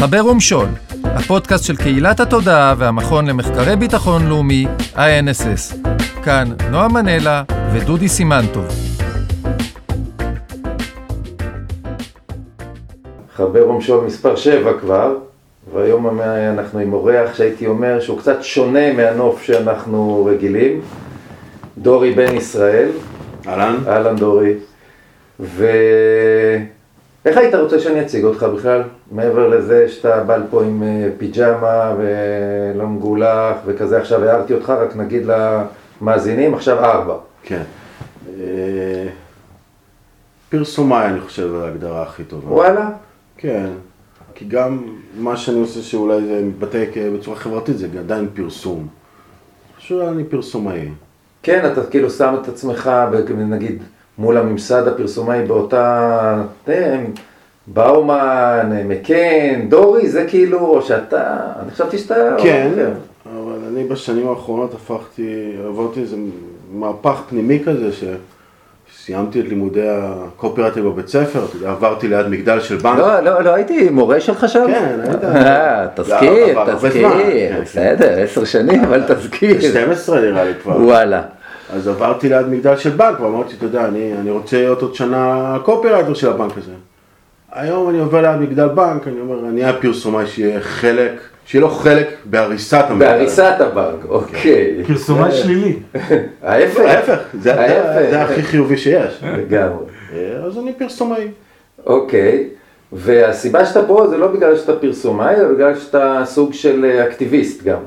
חבר ומשול, הפודקאסט של קהילת התודעה והמכון למחקרי ביטחון לאומי, INSS. כאן נועה מנלה ודודי סימנטוב. חבר ומשול מספר 7 כבר, והיום אנחנו עם אורח שהייתי אומר שהוא קצת שונה מהנוף שאנחנו רגילים, דורי בן ישראל. אהלן. אהלן דורי. ואיך היית רוצה שאני אציג אותך בכלל? מעבר לזה שאתה בא לפה עם אה, פיג'מה ולא מגולח וכזה, עכשיו הערתי אותך, רק נגיד למאזינים, עכשיו ארבע. כן. אה, פרסומאי, אני חושב, ההגדרה הכי טובה. וואלה? כן. כי גם מה שאני עושה שאולי זה מתבטא בצורה חברתית, זה עדיין פרסום. פשוט אני פרסומאי. כן, אתה כאילו שם את עצמך, נגיד, מול הממסד הפרסומאי באותה... הם, באומן, מקן, דורי, זה כאילו, או שאתה... אני חשבתי שאתה... כן, אבל אני בשנים האחרונות הפכתי, עברתי איזה מהפך פנימי כזה, ש... סיימתי את לימודי הקופרטים בבית ספר, אתה יודע, עברתי ליד מגדל של בנק. לא, לא, לא הייתי מורה שלך שם? כן, היית. אה, תזכיר, תזכיר, כן, בסדר, עשר שנים, אבל תזכיר. 12 נראה לי כבר. וואלה. אז עברתי ליד מגדל של בנק, ואמרתי, אתה יודע, אני, אני רוצה להיות עוד שנה קופרייטר של הבנק הזה. היום אני עובר ליד מגדל בנק, אני אומר, אני אהיה פרסומאי שיהיה חלק, שיהיה לו חלק בהריסת המגדל. בהריסת הבנק, אוקיי. פרסומאי שלילי. ההפך. ההפך, זה ההפך. זה הכי חיובי שיש. לגמרי. אז אני פרסומאי. אוקיי, והסיבה שאתה פה זה לא בגלל שאתה פרסומאי, אלא בגלל שאתה סוג של אה, אקטיביסט גם.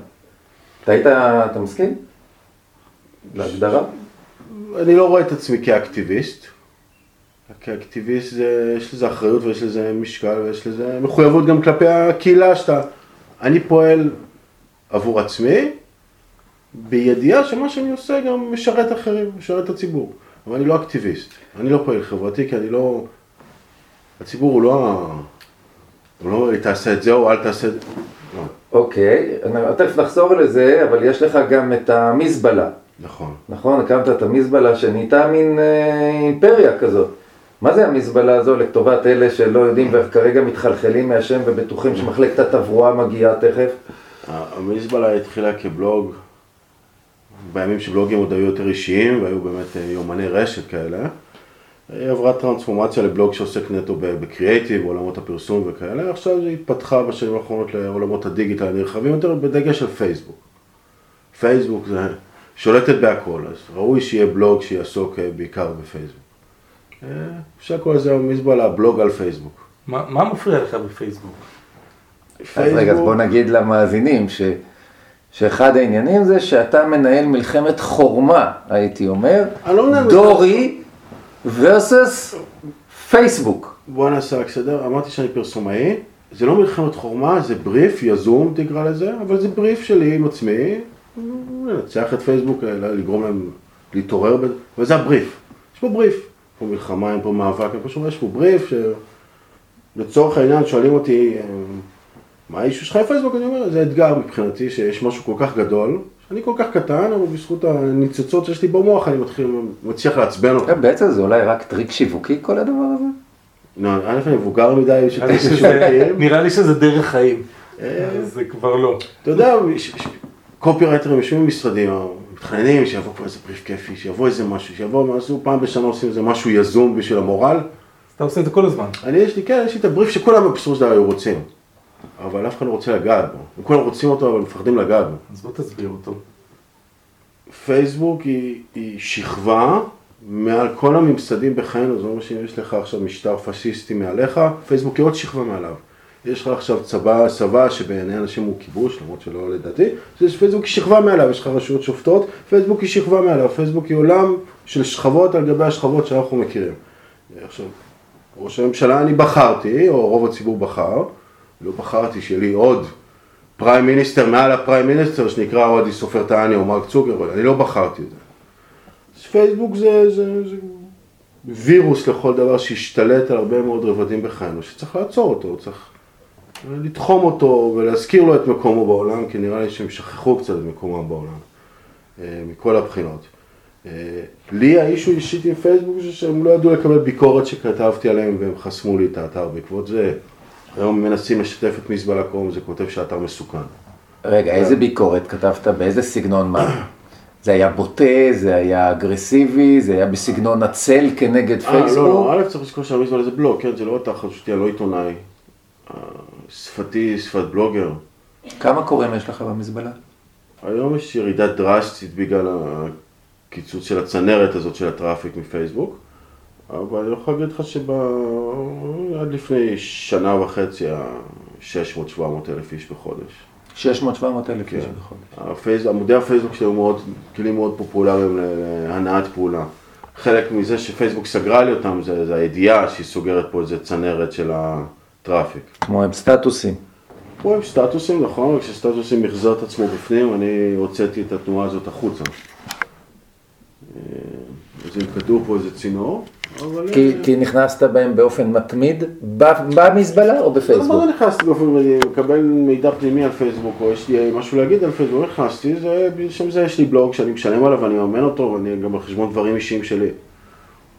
אתה היית, אתה מסכים? להגדרה? אני לא רואה את עצמי כאקטיביסט. כאקטיביסט זה, יש לזה אחריות ויש לזה משקל ויש לזה מחויבות גם כלפי הקהילה שאתה... אני פועל עבור עצמי, בידיעה שמה שאני עושה גם משרת אחרים, משרת את הציבור. אבל אני לא אקטיביסט, אני לא פועל חברתי כי אני לא... הציבור הוא לא... הוא לא אומר לי תעשה את זה או אל תעשה את זה. לא. אוקיי, תכף נחזור לזה, אבל יש לך גם את המזבלה. נכון. נכון, הקמת את המזבלה שנהייתה מין אה, אימפריה כזאת. מה זה המזבלה הזו לטובת אלה שלא יודעים וכרגע מתחלחלים מהשם ובטוחים שמחלקת התברואה מגיעה תכף? המזבלה התחילה כבלוג, בימים שבלוגים עוד היו יותר אישיים והיו באמת אה, יומני רשת כאלה. היא עברה טרנספורמציה לבלוג שעוסק נטו בקריאייטיב, עולמות הפרסום וכאלה, עכשיו היא התפתחה בשנים האחרונות לעולמות הדיגיטל הנרחבים יותר, בדגש על פייסבוק. פייסבוק זה שולטת בהכל, אז ראוי שיהיה בלוג שיעסוק אה, בעיקר בפייסבוק. אה, אפשר לקרוא לזה מזבלה בלוג על פייסבוק. מה מה מפריע לך בפייסבוק? אז רגע, אז בוא נגיד למאזינים ש... שאחד העניינים זה שאתה מנהל מלחמת חורמה, הייתי אומר, לא דורי versus פייסבוק. בוא נעשה רק סדר, אמרתי שאני פרסומאי, זה לא מלחמת חורמה, זה בריף יזום תקרא לזה, אבל זה בריף שלי עם עצמי, לנצח את פייסבוק, אה, לגרום להם להתעורר, וזה הבריף, יש פה בריף, יש פה מלחמה, אין פה מאבק, אין פה שום, יש פה בריף, שלצורך העניין שואלים אותי, אה, מה האישו שלך בפייסבוק, אני אומר, זה אתגר מבחינתי, שיש משהו כל כך גדול, שאני כל כך קטן, אבל בזכות הניצוצות שיש לי במוח, אני מתחיל, מצליח לעצבן אותם. בעצם זה אולי רק טריק שיווקי כל הדבר הזה? לא, א', אני מבוגר מדי נראה לי שזה- שווקים. נראה לי שזה דרך חיים. אה. זה כבר לא. אתה יודע, קופירייטרים יושבים במשרדים, מתחננים שיבוא פה איזה בריף כיפי, שיבוא איזה משהו, שיבוא משהו, פעם בשנה עושים איזה משהו יזום בשביל המורל. אז אתה עושה את זה כל הזמן. אני, יש לי, כן, יש לי את הבריף שכולם בסופו של דבר היו רוצים. אבל אף אחד לא רוצה לגעת בו. כולם רוצים אותו, אבל מפחדים לגעת בו. אז בוא תסביר אותו. פייסבוק היא, היא שכבה מעל כל הממסדים בחיינו, זה לא אומר שיש לך עכשיו משטר פשיסטי מעליך, פייסבוק היא עוד שכבה מעליו. יש לך עכשיו צבא, צבא שבעיני אנשים הוא כיבוש, למרות שלא לדעתי, פייסבוק היא שכבה מעליו, יש לך רשויות שופטות, פייסבוק היא שכבה מעליו, פייסבוק היא עולם של שכבות על גבי השכבות שאנחנו מכירים. עכשיו, ראש הממשלה אני בחרתי, או רוב הציבור בחר, לא בחרתי שיהיה לי עוד פריים מיניסטר מעל הפריים מיניסטר שנקרא אוהדי סופר טעני או מרק צוקרברג, אני לא בחרתי את זה. פייסבוק זה, זה, זה וירוס לכל דבר שהשתלט על הרבה מאוד רבדים בחיינו, שצריך לעצור אותו, צריך לתחום אותו ולהזכיר לו את מקומו בעולם, כי נראה לי שהם שכחו קצת את מקומם בעולם, אה, מכל הבחינות. אה, לי האישו אישית עם פייסבוק זה שהם לא ידעו לקבל ביקורת שכתבתי עליהם והם חסמו לי את האתר בעקבות זה. היום מנסים לשתף את מזבלה קרום, זה כותב שהאתר מסוכן. רגע, איזה ביקורת כתבת? באיזה סגנון מה? זה היה בוטה, זה היה אגרסיבי, זה היה בסגנון הצל כנגד אה, לא, פייסבוק? לא, א' צריך לזכור שהמזבלה זה בלוג, כן, זה לא אתר חדשותי, אני לא עיתונאי. שפתי, שפת בלוגר. כמה קוראים יש לך במזבלה? היום יש ירידה דרסטית בגלל הקיצוץ של הצנרת הזאת של ה traffic מפייסבוק, אבל אני יכול להגיד לך שעד לפני שנה וחצי היה 600-700 אלף איש בחודש. 600-700 אלף איש כן. בחודש. הפייס, עמודי הפייסבוק שלי היו מאוד, כלים מאוד פופולריים להנעת פעולה. חלק מזה שפייסבוק סגרה לי אותם זה, זה הידיעה שהיא סוגרת פה איזה צנרת של ה traffic. כמו הם סטטוסים. פה עם סטטוסים, נכון, כשסטטוסים מחזר את עצמו בפנים, אני הוצאתי את התנועה הזאת החוצה. אה, אז עם כדור פה איזה צינור, אבל... כי, אה, כי נכנסת בהם באופן מתמיד במזבלה או בפייסבוק? לא נכנסתי באופן, אני מקבל מידע פנימי על פייסבוק, או יש לי משהו להגיד על פייסבוק, לא נכנסתי, זה, בשם זה יש לי בלוג שאני משלם עליו, ואני מאמן אותו, ואני גם על חשבון דברים אישיים שלי.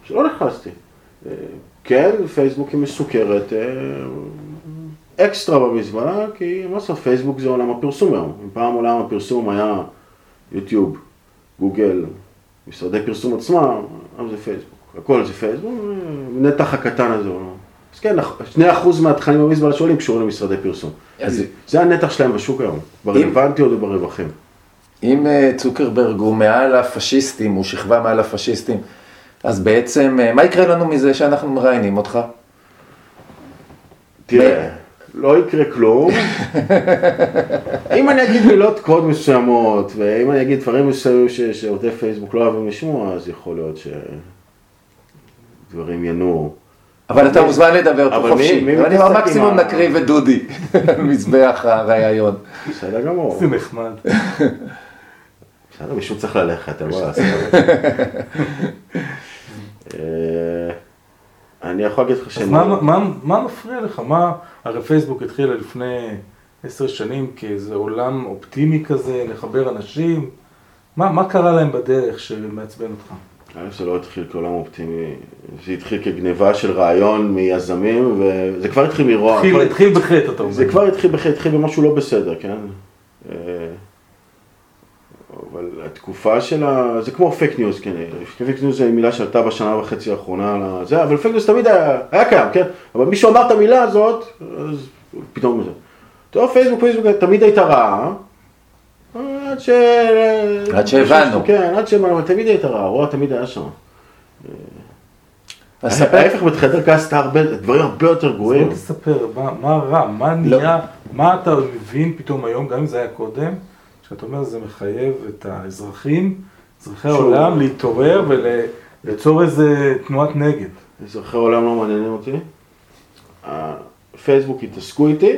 שלא נכנסתי. אה, כן, פייסבוק היא מסוכרת, אה, אקסטרה במזבלה, כי מה לעשות, פייסבוק זה עולם הפרסום היום. אם פעם עולם הפרסום היה יוטיוב, גוגל, משרדי פרסום עצמם, היום זה פייסבוק. הכל זה פייסבוק, נתח הקטן הזה. לא- אז כן, 2% מהתכנים במזבלה שעולים קשורים למשרדי פרסום. אז- זה הנתח שלהם בשוק היום, ברלוונטיות וברווחים. אם אה, צוקרברג הוא מעל הפשיסטים, הוא שכבה מעל הפשיסטים, אז בעצם, אה, מה יקרה לנו מזה שאנחנו מראיינים אותך? תראה, לא יקרה כלום. אם אני אגיד מילות קוד מסוימות, ואם אני אגיד דברים מסוימים ש- שעובדי פייסבוק לא אוהבים לשמוע, אז יכול להיות שדברים ינועו. אבל אתה מוזמן לדבר פה אבל חופשי. עם מקסימום נקריב את דודי על מזבח הראיון. בסדר גמור. זה נחמד. בסדר, מישהו צריך ללכת, אין מה לעשות. אה, אני יכול להגיד לך אז שאני... מה- מה- מה מפריע לך? מה, הרי פייסבוק התחילה לפני עשר שנים כאיזה עולם אופטימי כזה, לחבר אנשים. מה מה קרה להם בדרך שמעצבן אותך? א', זה לא התחיל כעולם אופטימי, זה התחיל כגניבה של רעיון מיזמים, וזה כבר התחיל מרוע. התחיל- התחיל בחטא, אתה אומר. זה כבר התחיל בחטא, התחיל במשהו לא בסדר, כן? אה, אבל התקופה של ה... זה כמו פייק ניוז, כן? פייק ניוז זה מילה שעלתה בשנה וחצי האחרונה, זה, אבל פייק ניוז תמיד היה, היה קיים, כן? אבל מישהו אמר את המילה הזאת, אז פתאום זה. טוב, פייסבוק, פייסבוק תמיד הייתה רעה. עד ש... עד שהבנו. כן, עד שהבנו, אבל תמיד הייתה רעה, רוע תמיד היה שם. אז ההפך, בחדר כעס עשתה הרבה, דברים הרבה יותר אז גרועים. בוא תספר, מה- מה רע, מה לא. נהיה, מה אתה מבין פתאום היום, גם אם זה היה קודם, שאתה אומר זה מחייב את האזרחים, אזרחי שוב. העולם, להתעורר וליצור איזה תנועת נגד. אזרחי העולם לא מעניינים אותי. פייסבוק יתעסקו איתי,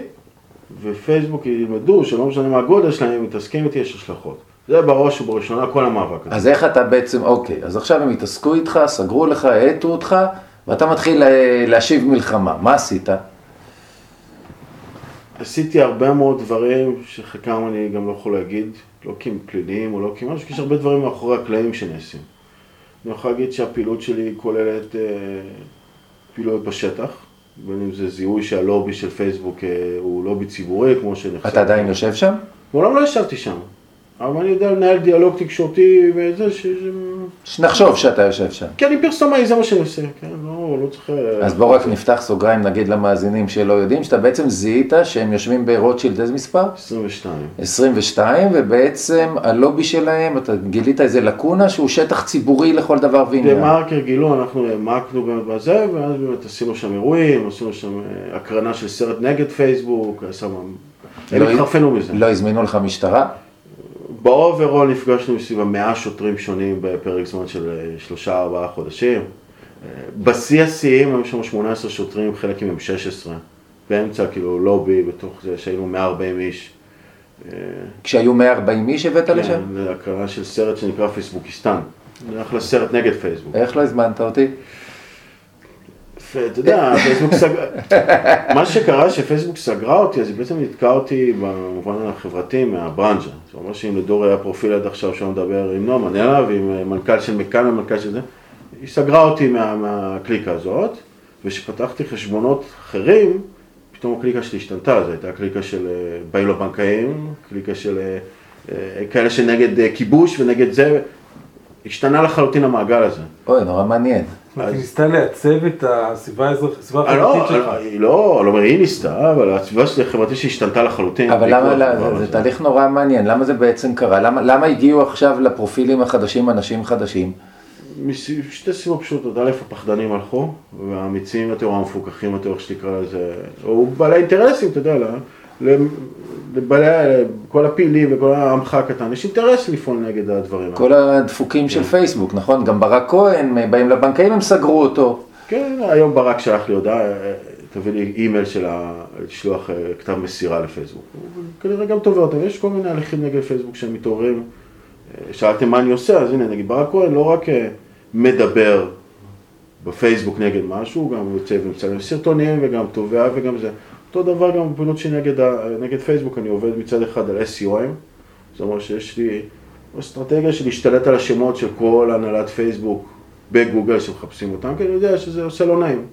ופייסבוק ילמדו שלא משנה מה הגודל שלהם, הם מתעסקים איתי, יש השלכות. זה בראש ובראשונה כל המאבק הזה. אז איך אתה בעצם, אוקיי, אז עכשיו הם התעסקו איתך, סגרו לך, האטו אותך, ואתה מתחיל אה, להשיב מלחמה. מה עשית? עשיתי הרבה מאוד דברים שחלקם אני גם לא יכול להגיד, לא כי הם פליליים או לא כי משהו, כי יש הרבה דברים מאחורי הקלעים שנעשים. אני יכול להגיד שהפעילות שלי כוללת אה, פעילויות בשטח, בין אם זה זיהוי שהלובי של פייסבוק אה, הוא לובי ציבורי, כמו שנחשב. אתה עדיין יושב שם? מעולם לא ישבתי שם, אבל אני יודע לנהל דיאלוג תקשורתי וזה ש... שנחשוב שאתה יושב שם. כי אני פרסומאי, זה מה שאני עושה, כן, לא, לא צריך... אז בואו רק נפתח סוגריים, נגיד למאזינים שלא יודעים, שאתה בעצם זיהית שהם יושבים ברוטשילד, איזה מספר? 22. 22, ובעצם הלובי שלהם, אתה גילית איזה לקונה שהוא שטח ציבורי לכל דבר ועניין. במרקר גילו, אנחנו העמקנו בזה, ואז באמת עשינו שם אירועים, עשינו שם אה, הקרנה של סרט נגד פייסבוק. הם לא- התחרפנו מזה. לא הזמינו לך משטרה? ב overall נפגשנו סביב המאה שוטרים שונים בפרק זמן של אה, שלושה ארבעה חודשים. בשיא השיאים היו שם 18 שוטרים, חלק מהם 16. באמצע כאילו לובי, בתוך זה שהיינו 140 איש. אה, כשהיו 140 איש הבאת לשם? כן, זה הקרנה של סרט שנקרא פייסבוקיסטן. זה אחלה סרט נגד פייסבוק. איך לא הזמנת אותי? ואתה יודע, פייסבוק סגרה, מה שקרה שפייסבוק סגרה אותי, אז היא בעצם ניתקה אותי במובן החברתי מהברנז'ה. זאת אומרת שאם לדור היה פרופיל עד עכשיו שלא מדבר עם נועה מנלה ועם מנכ"ל של מכאן ומנכ"ל של זה, היא סגרה אותי מה, מהקליקה הזאת, וכשפתחתי חשבונות אחרים, פתאום הקליקה שלי השתנתה, זו הייתה קליקה של אה, באים לבנקאים, קליקה של אה, אה, כאלה שנגד אה, כיבוש ונגד זה, השתנה לחלוטין המעגל הזה. אוי, נורא מעניין. היא ניסתה לעצב את הסביבה אה, לא, החברתית שלך. אה, היא לא, לא אומר, היא ניסתה, אבל הסביבה שלי החברתית שלי השתנתה לחלוטין. אבל למה, לא- זה. תהליך נורא מעניין, למה זה בעצם קרה? למה, למה הגיעו עכשיו לפרופילים החדשים אנשים חדשים? משתי סיבות פשוטות, א', הפחדנים הלכו, והאמיצים יותר, המפוקחים יותר, איך שתקרא לזה, או בעלי אינטרסים, אתה יודע, ל- ל- לבעלי, כל הפעילים וכל העמך הקטן, יש אינטרס לפעול נגד הדברים האלה. כל הדפוקים של פייסבוק, נכון? גם ברק כהן, באים לבנקאים, הם סגרו אותו. כן, היום ברק שלח לי הודעה, תביא לי אימייל של לשלוח אה, כתב מסירה לפייסבוק. הוא כנראה גם תובע אותם, יש כל מיני הליכים נגד פייסבוק שהם מתעוררים. אה, שאלתם מה אני עושה, אז הנה, נגיד ברק כהן לא רק אה, מדבר בפייסבוק נגד משהו, הוא גם יוצא ומצלם סרטונים וגם תובע וגם זה. אותו דבר גם בפעילות שלי נגד, פייסבוק, אני עובד מצד אחד על SEOים, זאת אומרת שיש לי אסטרטגיה של להשתלט על השמות של כל הנהלת פייסבוק בגוגל שמחפשים אותם, כי אני יודע שזה עושה לא נעים.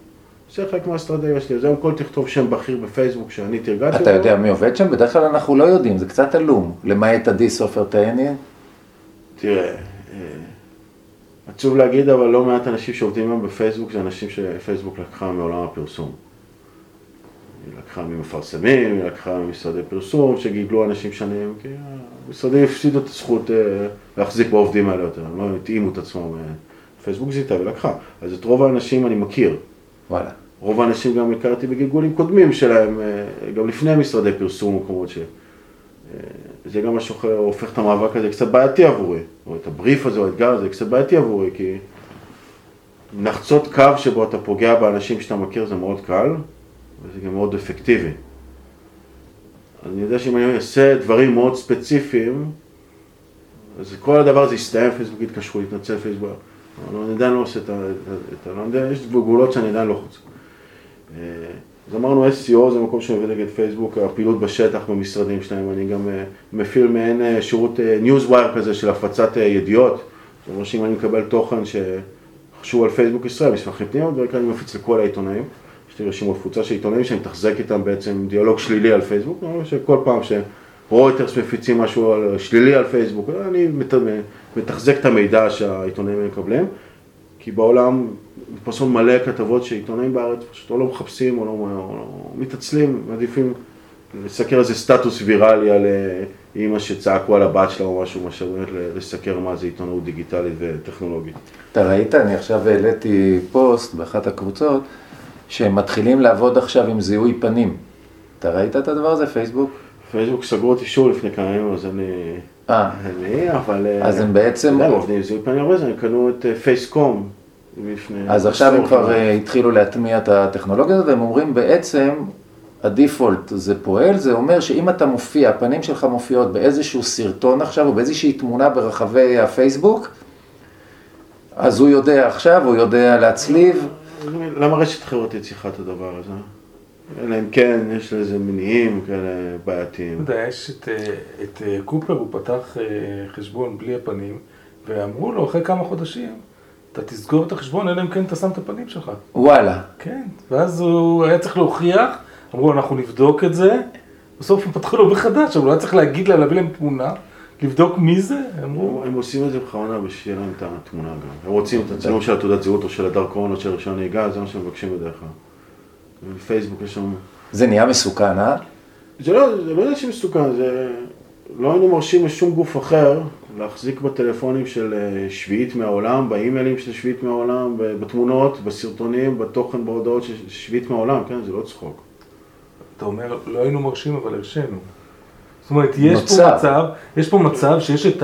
זה חלק מהאסטרטגיה שלי, אז היום כל תכתוב שם בכיר בפייסבוק שאני תרגלתי. אתה. יודע מי עובד שם? בדרך כלל אנחנו לא יודעים, זה קצת עלום. למעט עדי סופר תהני. תראה, אה, עצוב להגיד, אבל לא מעט אנשים שעובדים היום בפייסבוק זה אנשים שפייסבוק לקחה מעולם הפרסום. היא לקחה ממפרסמים, היא לקחה ממשרדי פרסום שגידלו אנשים שנים, כי המשרדים הפסידו את הזכות אה, להחזיק בעובדים האלה יותר, הם לא התאימו את עצמם. אה, פייסבוק זיהתה ולקחה. אז את רוב האנשים אני מכיר. וואלה. רוב האנשים גם הכרתי בגלגולים קודמים שלהם, אה, גם לפני משרדי פרסום ומקומות ש... זה גם מה שהופך את המאבק הזה קצת בעייתי עבורי, או את הבריף הזה, או האתגר הזה, קצת בעייתי עבורי, כי לחצות קו שבו אתה פוגע באנשים שאתה מכיר זה מאוד קל, וזה גם מאוד אפקטיבי. אני יודע שאם אני אעשה דברים מאוד ספציפיים, אז כל הדבר הזה יסתיים, פייסבוק יתקשרו, יתנצל פייסבוק, אבל אני עדיין לא עושה את ה... את ה- לא יודע, יש גבולות שאני עדיין לא חוצה. אה, אז אמרנו SEO זה מקום שאני עובד נגד פייסבוק, הפעילות בשטח במשרדים שלהם, אני גם אה, מפעיל מעין אה, שירות newswire כזה של הפצת ידיעות, זאת אומרת שאם אני מקבל תוכן שחשוב על פייסבוק ישראל, מסמכים בדרך כלל אני מפיץ לכל העיתונאים, יש לי רשימות תפוצה של עיתונאים שאני מתחזק איתם בעצם דיאלוג שלילי על פייסבוק, שכל פעם שרויטרס מפיצים משהו על- שלילי על פייסבוק, אני מת- מתחזק את המידע שהעיתונאים מקבלים. כי בעולם פרסום מלא כתבות שעיתונאים בארץ פשוט או לא מחפשים או לא, או לא מתעצלים, מעדיפים לסקר איזה סטטוס ויראלי על אה, אימא שצעקו על הבת שלה או משהו, מאשר באמת לסקר מה זה עיתונאות דיגיטלית וטכנולוגית. אתה ראית, אני עכשיו העליתי פוסט באחת הקבוצות, שהם מתחילים לעבוד עכשיו עם זיהוי פנים. אתה ראית את הדבר הזה, פייסבוק? פייסבוק סגרו אותי שוב לפני כמה ימים, אז אני... אה, אני, אבל... אה, אז הם בעצם- הם עובדים עם זיהוי פנים הרבה זמן, הם קנו את אה, פייסקום. אז עכשיו הם כבר. אה, התחילו להטמיע את הטכנולוגיה הזאת, והם אומרים בעצם, הדיפולט זה פועל, זה אומר שאם אתה מופיע, הפנים שלך מופיעות באיזשהו סרטון עכשיו, או באיזושהי תמונה ברחבי הפייסבוק, אז הוא יודע עכשיו, הוא יודע להצליב. למה רשת חברתית צריכה את הדבר הזה? אלא אם כן, יש לזה מניעים כאלה בעייתיים. אתה יודע, יש את, אה, את אה, קופר, הוא פתח אה, חשבון בלי הפנים, ואמרו לו אחרי כמה חודשים, אתה תסגור את החשבון, אלא אם כן אתה שם את הפנים שלך. וואלה. כן, ואז הוא היה צריך להוכיח, אמרו אנחנו נבדוק את זה, בסוף הם פתחו לו מחדש, אבל הוא היה צריך להגיד להם, להביא להם תמונה, לבדוק מי זה, אמרו, הם עושים את זה בכוונה בשביל שיהיה להם את התמונה גם. הם רוצים את הצילום של התעודת זהות או של הדרכון או של רישיון נהיגה, זה מה שהם מבקשים בדרך כלל. בפייסבוק יש שם... זה נהיה מסוכן, אה? זה לא, זה לא יודע שמסוכן, זה... לא היינו מרשים לשום גוף אחר להחזיק בטלפונים של אה, שביעית מהעולם, באימיילים של שביעית מהעולם, בתמונות, בסרטונים, בתוכן, בהודעות של שביעית מהעולם, כן? זה לא צחוק. אתה אומר, לא היינו מרשים אבל הרשינו. זאת אומרת, יש נוצר. פה מצב, יש פה מצב שיש את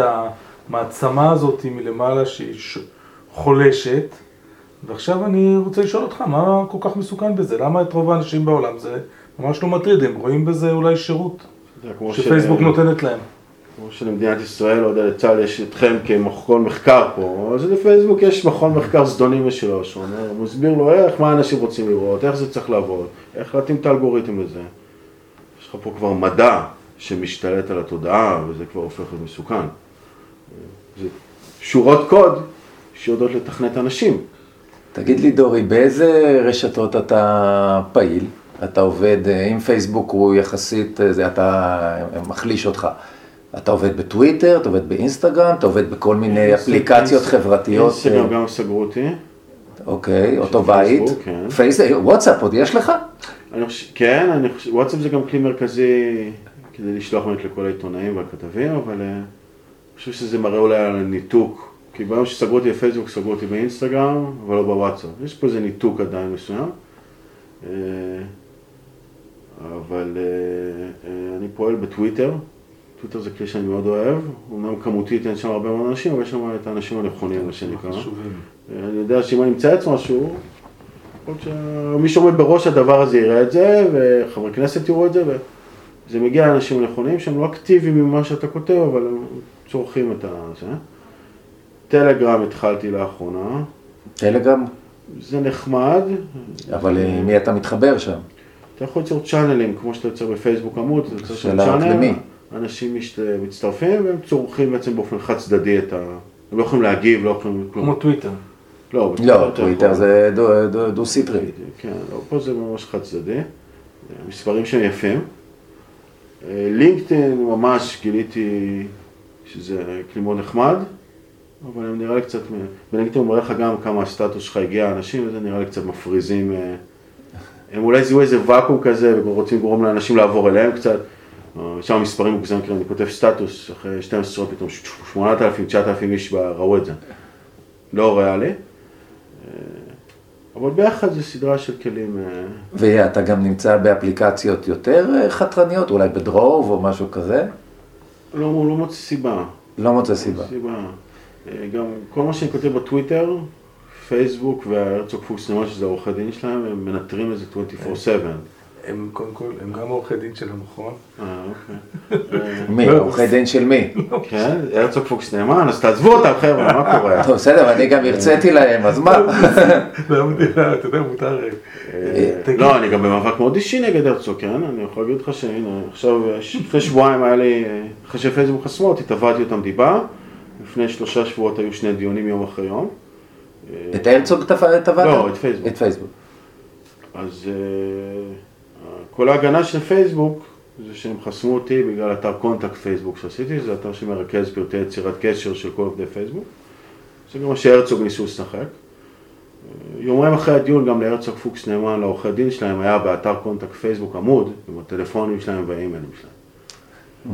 המעצמה הזאת מלמעלה שהיא ש- חולשת, ועכשיו אני רוצה לשאול אותך, מה כל כך מסוכן בזה? למה את רוב האנשים בעולם זה ממש לא מטריד, הם רואים בזה אולי שירות שפייסבוק נותנת להם. כמו שלמדינת ישראל, לא יודע, לצה"ל יש אתכם כמכון מחקר פה, אז לפייסבוק יש מכון מחקר זדוני משלו, שאומר, הוא מסביר לו איך, מה אנשים רוצים לראות, איך זה צריך לעבוד, איך להתאים את האלגוריתם לזה. יש לך פה כבר מדע שמשתלט על התודעה, וזה כבר הופך להיות מסוכן. זה שורות קוד שיודעות לתכנת אנשים. תגיד לי, דורי, באיזה רשתות אתה פעיל? אתה עובד, אה, אם פייסבוק הוא יחסית, אה, זה אתה מחליש אותך. אתה עובד בטוויטר, אתה עובד באינסטגרם, אתה עובד בכל מיני אפליקציות חברתיות. אינסטגרם אה, גם סגרו אותי. אוקיי, אותו פייסבוק, בית. כן. פייס... וואטסאפ עוד יש לך? אני חושב, כן, אני חושב, וואטסאפ זה גם כלי מרכזי כדי לשלוח באמת לכל העיתונאים והכתבים, אבל אה, אני חושב שזה מראה אולי על ניתוק. כי ביום שסגרו אותי בפייסבוק, סגרו אותי באינסטגרם, אבל לא בוואטסאפ. יש פה איזה ניתוק עדיין מסוים. אה, אבל אה, אני פועל בטוויטר. טוויטר זה כלי שאני מאוד אוהב. אומנם כמותית אין שם הרבה מאוד אנשים, אבל יש שם את האנשים הנכונים, מה שנקרא. אני יודע שאם אני מצייץ משהו, יכול להיות שמי שעומד בראש הדבר הזה יראה את זה, וחברי כנסת יראו את זה, וזה מגיע לאנשים הנכונים שהם לא אקטיביים ממה שאתה כותב, אבל הם צורכים את זה. טלגרם התחלתי לאחרונה, טלגרם? זה נחמד, אבל אה, מי אתה מתחבר שם? אתה יכול ליצור channel ים, כמו שאתה יוצר בפייסבוק עמוד, אתה יוצר שם channel, למי? אנשים משת- מצטרפים והם צורכים בעצם באופן חד צדדי את ה... הם לא יכולים להגיב, לא יכולים כמו. טוויטר. לא, לא, טוויטר זה דו- דו- דו-סטרי. כן, לא, פה זה ממש חד צדדי, מספרים שהם יפים. אה, לינקדאין ממש גיליתי שזה כלי מאוד נחמד, אבל הם נראה לי קצת, בלינקדאין הוא מראה לך גם כמה הסטטוס שלך הגיע אנשים, וזה נראה לי קצת מפריזים. אה, הם אולי זיהו איזה ואקום כזה, ורוצים לגרום לאנשים לעבור אליהם קצת. אה, שם המספרים מוגזם, כאילו אני כותב סטטוס, אחרי 12 שעות פתאום 8,000, 9,000 איש ראו את זה. לא ריאלי. אבל ביחד זה סדרה של כלים. אה, ואתה גם נמצא באפליקציות יותר אה, חתרניות, אולי בדרוב או משהו כזה? לא, לא מוצא סיבה. לא מוצא סיבה. סיבה. אה, גם כל מה שאני כותב בטוויטר, פייסבוק והרצוג פוקס נאמן, שזה העורכי דין שלהם, הם מנטרים את זה 24/7. הם קודם כל, הם גם עורכי דין של המכון. אה, אוקיי. אה, מי? עורכי דין של מי? כן, הרצוג פוקס נאמן, אז תעזבו אותם חבר'ה, מה קורה? טוב, בסדר, אני גם הרציתי להם, אז מה? המדינה, אתה יודע, מותר... אה, תגיד. לא, אני גם במאבק מאוד אישי נגד הרצוג, כן? אני יכול להגיד לך שהנה, עכשיו, לפני שבועיים היה לי, אה, אחרי שפייסבוק חסמו אותי, תבעתי אותם דיבה. לפני שלושה שבועות היו שני דיונים יום אחרי יום. אה, את הרצוג תבעת? לא, את פייסבוק. את פייסבוק. אז אה, כל ההגנה של פייסבוק זה שהם חסמו אותי בגלל אתר Contact Facebook שעשיתי, זה אתר שמרכז פרטי יצירת קשר של כל עובדי פייסבוק. זה גם מה שהרצוג ניסו לשחק. יומיים אחרי הדיון גם להרצוג פוקס נאמן לעורכי דין שלהם היה באתר Contact Facebook עמוד עם הטלפונים שלהם והאימיילים שלהם.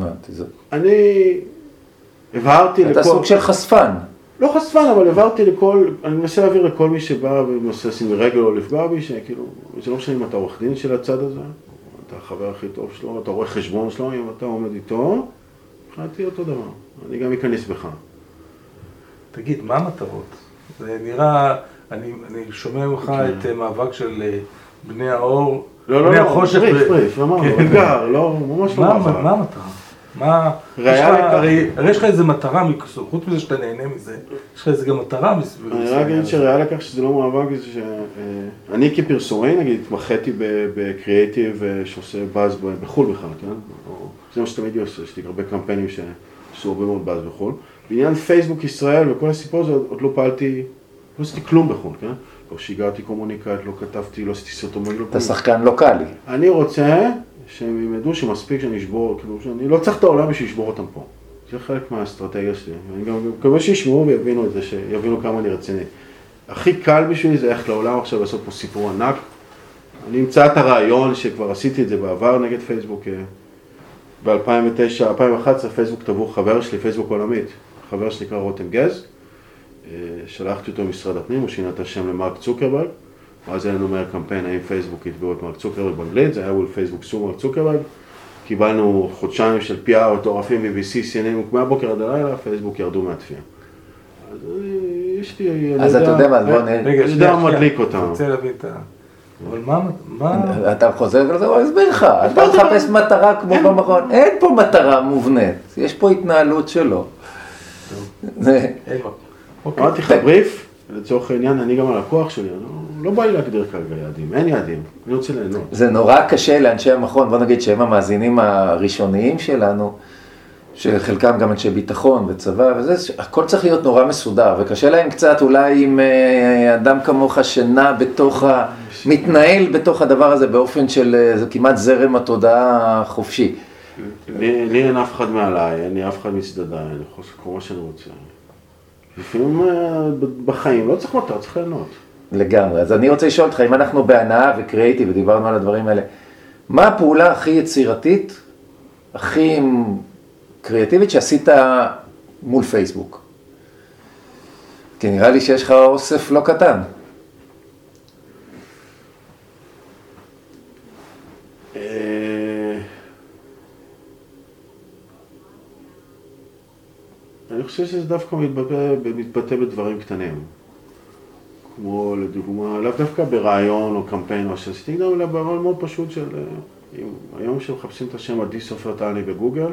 הבנתי, זה- אני הבהרתי לכל... אתה סוג של חשפן. לא חשפן, אבל העברתי לכל, אני מנסה להעביר לכל מי שבא ומנסה לשים רגל או לפגוע בי, שכאילו, זה לא משנה אם אתה עורך דין של הצד הזה, אתה החבר הכי טוב שלו, אתה רואה חשבון שלו, אם אתה עומד איתו, מבחינתי אותו דבר, אני גם אכנס בך. תגיד, מה המטרות? זה נראה, אני, אני שומע ממך את אה, מאבק של אה, בני האור, לא, לא, בני לא, החושך. בריף, ו- בריף, אמרנו, כן. אתגר, לא, ממש לא מאבק. מה, מה המטרה? מה, יש לך. הרי, הרי יש לך איזה מטרה, מס- חוץ מזה שאתה נהנה מזה, יש לך איזה גם מטרה מסביב. אני. רק אגיד שראיה לכך שזה לא מאבק, זה שאני כפרסומי, נגיד, התמחיתי בקריאייטיב אה, שעושה באז בחו"ל בכלל, כן? זה מה שתמיד עושה, יש לי הרבה קמפיינים שעשו הרבה מאוד באז בחו"ל. בעניין פייסבוק ישראל וכל הסיפור הזה, עוד לא פעלתי, לא עשיתי כלום בחו"ל, כן? לא שיגרתי קומוניקט, לא כתבתי, לא עשיתי סרטונים, לא אתה. שחקן לוקאלי. אני רוצה שהם ילמדו שמספיק שאני אשבור, כאילו, שאני לא צריך את העולם בשביל לשבור אותם פה. זה חלק מהאסטרטגיה שלי. אני גם מקווה שישמעו ויבינו את זה, שיבינו כמה אני רציני. הכי קל בשבילי זה ללכת לעולם עכשיו לעשות פה סיפור ענק. אני אמצא את הרעיון שכבר עשיתי את זה בעבר נגד פייסבוק. אה, ב-2009, 2011 פייסבוק תבעו חבר שלי, פייסבוק עולמית, חבר שנקרא רותם גז. אה, שלחתי אותו למשרד הפנים, הוא שינה את השם למרק צוקרברג. ואז היה לנו מהר קמפיין האם פייסבוק יתבעו את מרק צוקרברג באנגלית, זה היה מול פייסבוק סו מרק צוקרברג. קיבלנו חודשיים של PR מטורפים BBC, CNN, מהבוקר עד הלילה, פייסבוק ירדו מהתביעה. אז יש לי, אני אז אתה יודע מה, בוא נ- אני יודע מה מדליק. אותם. אני רוצה להבין את ה... אבל מה, מה... אתה חוזר על זה, הוא יסביר לך. אתה מחפש מטרה כמו במכון. אין פה מטרה מובנית, יש פה התנהלות שלו. זה- אין מה. אוקיי. אמרתי לך בריף, לצורך העניין, אני גם הלקוח שלי, אני לא- לא בא לי להגדיר כרגע יעדים, אין יעדים, אני רוצה ליהנות. זה נורא קשה לאנשי המכון, בוא נגיד שהם המאזינים הראשוניים שלנו, שחלקם גם אנשי ביטחון וצבא וזה, הכל צריך להיות נורא מסודר, וקשה להם קצת אולי עם אה, אדם כמוך שנע בתוך ה... מתנהל בתוך הדבר הזה באופן של, אה, זה כמעט זרם התודעה החופשי. לי לי אין אף אחד מעליי, אין לי אף אחד מצדדיי, אני יכול לעשות כל מה שאני רוצה. לפעמים אה, בחיים לא צריך מותר, צריך ליהנות. לגמרי. אז אני רוצה לשאול אותך, אם אנחנו בהנאה וקריאיטיב, ודיברנו על הדברים האלה, מה הפעולה הכי יצירתית, הכי קריאטיבית שעשית מול פייסבוק? כי נראה לי שיש לך אוסף לא קטן. חושב שזה דווקא מתבטא, מתבטא בדברים קטנים. כמו לדוגמה, לאו דווקא ברעיון או קמפיין או שעשיתי, גם אלא ברעיון מאוד פשוט של, אם- היום כשמחפשים את השם עדי סופר תאני בגוגל,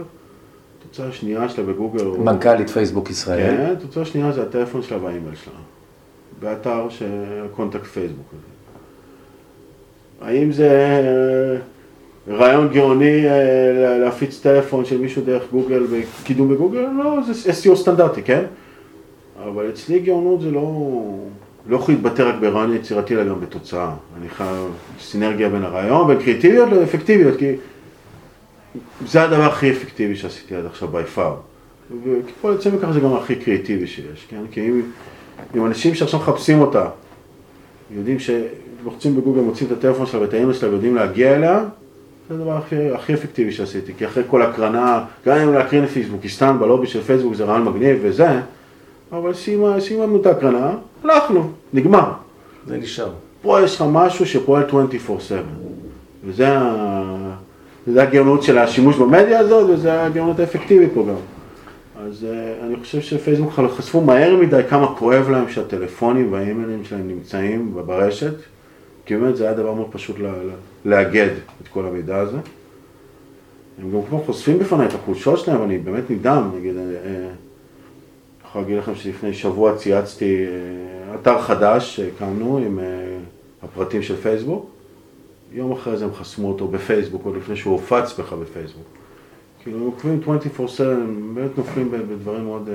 התוצאה השנייה שלה בגוגל הוא... מנכ"לית פייסבוק ישראל. כן, התוצאה השנייה זה הטלפון שלה והאימייל שלה. באתר של Contact Facebook הזה. האם זה אה, רעיון גאוני אה, להפיץ טלפון של מישהו דרך גוגל וקידום בגוגל? לא, זה SEO סטנדרטי, כן? אבל אצלי גאונות זה לא... לא יכול להתבטא רק ברעיון יצירתי, אלא גם בתוצאה. אני חייב סינרגיה בין הרעיון, בין קריאטיביות לאפקטיביות, כי זה הדבר הכי אפקטיבי שעשיתי עד עכשיו by far. וכפועל יוצא מכך זה גם הכי קריאטיבי שיש, כן? כי אם, אם אנשים שעכשיו מחפשים אותה, יודעים שלוחצים בגוגל, מוצאים את הטלפון שלה ואת האימייל שלה ויודעים להגיע אליה, זה הדבר הכי, הכי אפקטיבי שעשיתי, כי אחרי כל הקרנה, גם אם להקרין לפייסבוקיסטן בלובי של פייסבוק זה רעיון מגניב וזה, אבל סיימנו את ההקרנה, הלכנו, נגמר. זה נשאר. פה יש לך משהו שפועל 24/7, וזה ה- הגאונות של השימוש במדיה הזאת, וזה הגאונות האפקטיבית פה גם. אז אה, אני חושב שפייסבוק חשפו מהר מדי כמה כואב להם שהטלפונים והאימיילים שלהם נמצאים ברשת, כי באמת זה היה דבר מאוד פשוט לה- לה- לאגד את כל המידע הזה. הם גם כמו חושפים בפניי את החולשות שלהם, ואני באמת נדהם, נגיד, אה, אה, אני יכול להגיד לכם שלפני שבוע צייצתי אה, אתר חדש שהקמנו עם אה, הפרטים של פייסבוק. יום אחרי זה הם חסמו אותו בפייסבוק, עוד לפני שהוא הופץ בכלל בפייסבוק. כאילו, הם עוקבים 24/7, הם באמת נופלים בדברים מאוד...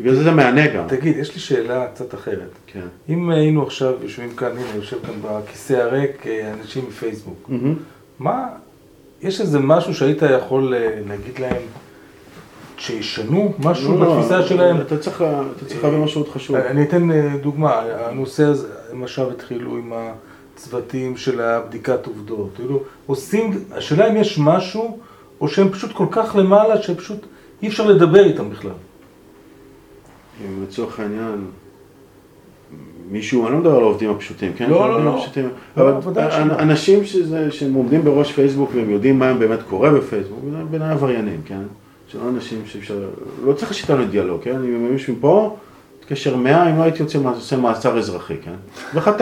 בגלל זה זה מהנה גם. תגיד, יש לי שאלה קצת אחרת. כן. אם היינו עכשיו יושבים כאן, הנה, יושב כאן בכיסא הריק אה, אנשים מפייסבוק, מהמם. מה, יש איזה משהו שהיית יכול אה, להגיד להם שישנו משהו לא, לא, בתפיסה שלהם? אתה צריך אתה צריך להבין משהו מאוד חשוב. אני אתן אה, דוגמה, הנושא הזה, למשל התחילו עם הצוותים של הבדיקת עובדות, כאילו עושים, השאלה אם יש משהו, או שהם פשוט כל כך למעלה, שפשוט אי אפשר לדבר איתם בכלל. אם לצורך העניין, מישהו, אני לא מדבר על העובדים הפשוטים, כן? לא, לא, לא. הפשוטים, לא, אבל שלא. אנשים שזה, שהם עומדים בראש פייסבוק והם יודעים מה באמת קורה בפייסבוק, זה בעיניי עבריינים, כן? שלא אנשים שאפשר, לא צריך לשית לנו דיאלוג, כן? אם הם מישהו פה, תתקשר 100, אם לא הייתי יוצא, עושה מעצר אזרחי, כן?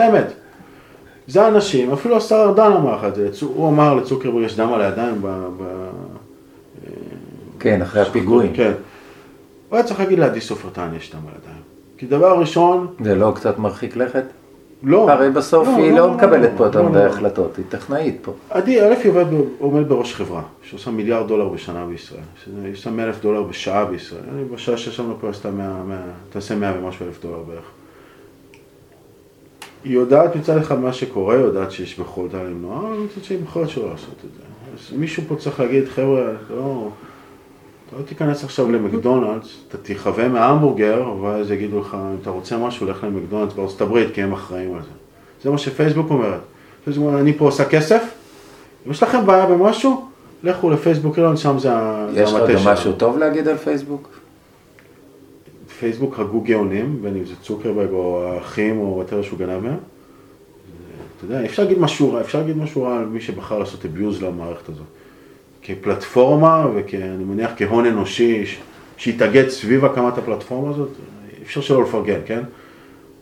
האמת. זה האנשים, אפילו השר ארדן אמר לך את זה, צו- הוא אמר לצוקרברג יש דם על הידיים ב... ב- כן, אחרי הפיגועים. כן. הוא היה צריך להגיד לעדי סופרטן יש דם על הידיים. כי דבר ראשון, זה לא קצת מרחיק לכת? לא. הרי בסוף לא, היא לא, לא לא, מקבלת פה לא, יותר לא, מדי לא. החלטות, היא טכנאית פה. עדי, א' היא עומד בראש חברה, שעושה מיליארד דולר בשנה בישראל. היא עושה 100 אלף דולר בשעה בישראל. אני בשעה שישבנו פה עשתה 100, 100, תעשה 100 ומשהו אלף דולר בערך. היא יודעת מצד אחד מה שקורה, היא יודעת שיש ביכולתה למנוע, אבל מצד שני בוחרת שלא לעשות את זה. אז מישהו פה צריך להגיד, חבר'ה, לא, אתה לא תיכנס עכשיו למקדונלדס, אתה תחווה מהמבורגר, ואז יגידו לך, אם אתה רוצה משהו, לך למקדונלדס בארצות הברית, כי הם אחראים על זה. זה מה שפייסבוק אומרת. פייסבוק אומרת, אני פה עושה כסף, אם יש לכם בעיה במשהו, לכו לפייסבוק אילון, שם זה ה- זה יש לך המטה גם שלנו. משהו טוב להגיד על פייסבוק? פייסבוק הגו גאונים, בין אם זה צוקרברג או האחים או וואטר שהוא גנב מהם. אתה יודע, אפשר להגיד משהו רע, אפשר להגיד משהו רע על מי שבחר לעשות abuse למערכת הזאת. כפלטפורמה וכאני מניח כהון אנושי שהתאגד סביב הקמת הפלטפורמה הזאת, אי אפשר שלא לפרגן, כן?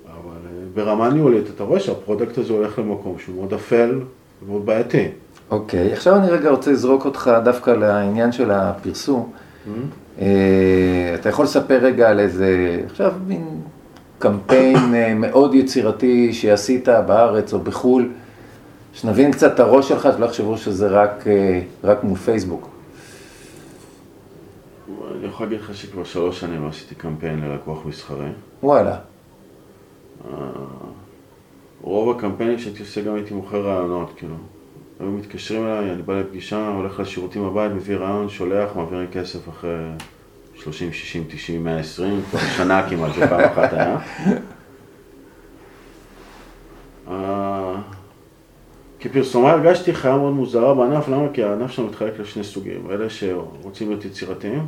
אבל אה, ברמה ניהולית אתה רואה שה product הזה הולך למקום שהוא מאוד אפל ומאוד בעייתי. אוקיי, עכשיו אני רגע רוצה לזרוק אותך דווקא לעניין של הפרסום. אה, אתה יכול לספר רגע על איזה, עכשיו מין קמפיין אה, מאוד יצירתי שעשית בארץ או בחו"ל, שנבין קצת את הראש שלך, שלא יחשבו שזה רק, אה, רק מול פייסבוק. אני יכול להגיד לך שכבר שלוש שנים עשיתי קמפיין ללקוח מסחרי. וואלה. רוב הקמפיינים שהייתי עושה גם הייתי מוכר רעיונות, כאילו. היו מתקשרים אליי, אני בא לפגישה, הולך לשירותים הבית, מביא רעיון, שולח, מעבירים כסף אחרי 30, 60, 90, 120, כבר שנה כמעט, זה פעם אחת היה. כפרסומה הרגשתי חיה מאוד מוזרה בענף, למה? כי הענף שלנו מתחלק לשני סוגים, אלה שרוצים להיות יצירתיים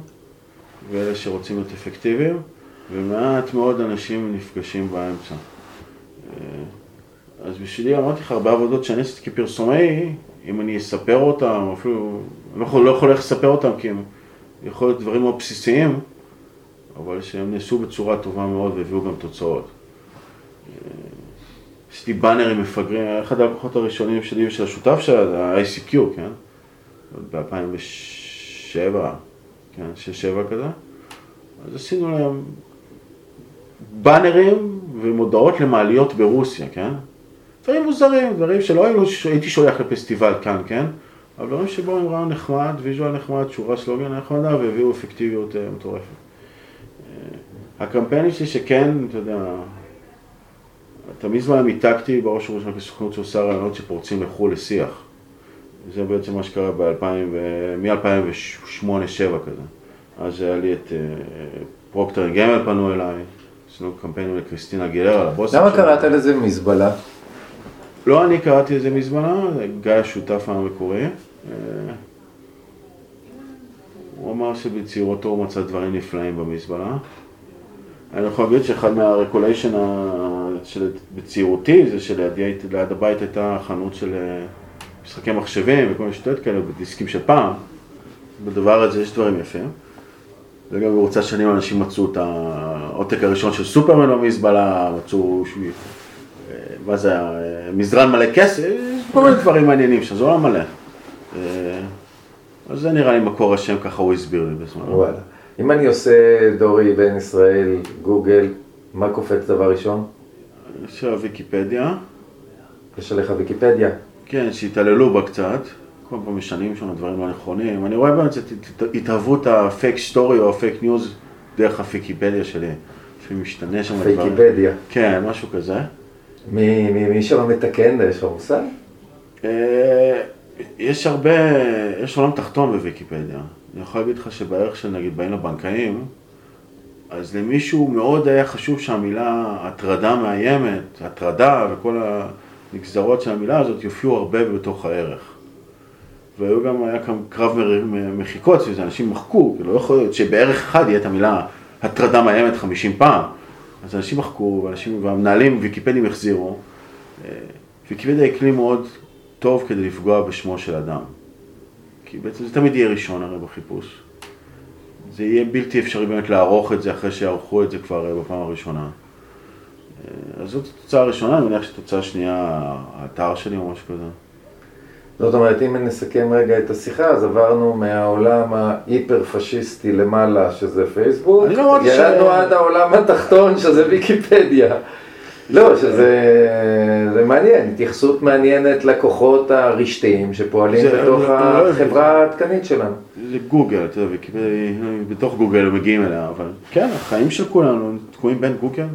ואלה שרוצים להיות אפקטיביים, ומעט מאוד אנשים נפגשים באמצע. אה, אז בשבילי אמרתי לך, הרבה עבודות שאני עשיתי כפרסומאי, אם אני אספר אותם, אפילו, אני לא יכול, לא יכול לספר אותם כי הם יכול להיות דברים מאוד בסיסיים, אבל שהם נעשו בצורה טובה מאוד והביאו גם תוצאות. עשיתי באנרים מפגרים, אחד הלקוחות הראשונים שלי ושל השותף שלה, זה ה-ICQ, כן? ב-2007, כן, 6-7 כזה. אז עשינו להם באנרים ומודעות למעליות ברוסיה, כן? דברים מוזרים, דברים שלא היינו, הייתי שולח לפסטיבל כאן, כן? אבל דברים שבו הם ראו נחמד, ויז'ואל נחמד, שורה סלוגן נחמדה, והביאו אפקטיביות uh, מטורפת. Uh, הקמפיינים שלי שכן, אתה יודע, תמיד זמן מיתגתי בראש ובראשונה כסוכנות שעושה רעיונות שפורצים לחו"ל לשיח. זה בעצם מה שקרה מ-2008-2007 כזה. אז היה לי את פרוקטר גמל פנו אליי, עשינו קמפיינים לקריסטינה גילר על הבוסים למה קראת לזה מזבלה? לא אני קראתי לזה מזמנה, גיא השותף המקורי. אה, הוא אמר שבצעירותו הוא מצא דברים נפלאים במזבלה. אני יכול להגיד שאחד מהרקוליישן של בצעירותי זה שליד הבית הייתה חנות של אה, משחקי מחשבים וכל מיני שטויות כאלה בדיסקים של פעם. בדבר הזה יש דברים יפים. וגם במרוצת שנים אנשים מצאו את העותק הראשון של סופרמן במזבלה, מצאו מה זה היה, מזרן מלא כסף, כל מיני דברים מעניינים שם, זה עולם מלא. אה, אז זה נראה לי מקור השם, ככה הוא הסביר לי בזמן. אם אני עושה דורי בין ישראל, גוגל, מה קופץ דבר ראשון? יש לה ויקיפדיה. יש עליך ויקיפדיה. כן, שהתעללו בה קצת. כל פעם משנים שם דברים לא נכונים. אני רואה באמת את התהוות ה fake story או הפייק ניוז דרך הוויקיפדיה שלי. שמשתנה שם דברים. ויקיפדיה. כן, משהו כזה. מי, מי, מי שם מתקן, יש לך מושג? אה, יש הרבה, יש עולם תחתון בוויקיפדיה. אני יכול להגיד לך שבערך של נגיד באים לבנקאים, אז למישהו מאוד היה חשוב שהמילה הטרדה מאיימת, הטרדה וכל הנגזרות של המילה הזאת יופיעו הרבה בתוך הערך. והיו גם, היה כאן קרב מחיקות, שזה אנשים מחקו, כאילו לא יכול להיות שבערך אחד יהיה את המילה הטרדה מאיימת 50 פעם. אז אנשים מחקו, ואנשים, והמנהלים ויקיפדים החזירו. אה, ויקיפדיה היא כלי מאוד טוב כדי לפגוע בשמו של אדם. כי בעצם זה תמיד יהיה ראשון הרי בחיפוש. זה יהיה בלתי אפשרי באמת לערוך את זה אחרי שערכו את זה כבר אה, בפעם הראשונה. אה, אז זאת התוצאה הראשונה, אני מניח שתוצאה שנייה, האתר שלי או משהו כזה. זאת אומרת, אם נסכם רגע את השיחה, אז עברנו מהעולם ההיפר-פשיסטי למעלה, שזה פייסבוק, לא ירדנו ש... עד העולם התחתון, שזה ויקיפדיה. לא, שזה מעניין, התייחסות מעניינת לכוחות הרשתיים שפועלים בתוך לא, החברה העדכנית שלנו. זה גוגל, אתה יודע, בתוך גוגל הם מגיעים אליה, אבל כן, החיים של כולנו תקועים בין גוגל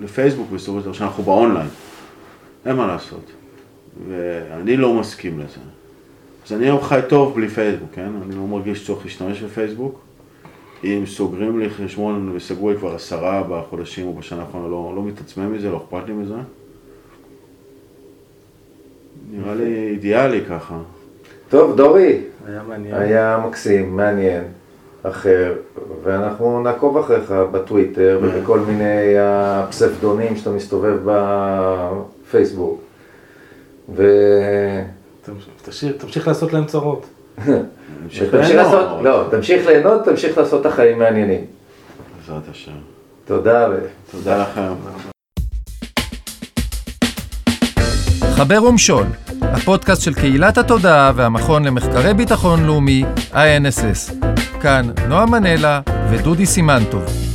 לפייסבוק בסופו של דבר, שאנחנו באונליין, אין מה לעשות. ואני לא מסכים לזה. אז אני היום חי טוב בלי פייסבוק, כן? אני לא מרגיש צורך להשתמש בפייסבוק. אם סוגרים לי חשבון וסגרו לי כבר עשרה בחודשים או בשנה האחרונה, לא, לא מתעצמם מזה, לא אכפת לי מזה. נראה לי אידיאלי ככה. טוב, דורי. היה מעניין. היה מקסים, מעניין, אחר, ואנחנו נעקוב אחריך בטוויטר ובכל מיני הפספדונים שאתה מסתובב בפייסבוק. ו... תמשיך לעשות להם צרות. תמשיך לא, תמשיך ליהנות, תמשיך לעשות את החיים מעניינים. בעזרת השם. תודה. תודה לכם. חבר ומשול, הפודקאסט של קהילת התודעה והמכון למחקרי ביטחון לאומי, INSS. כאן נועה מנלה ודודי סימנטוב.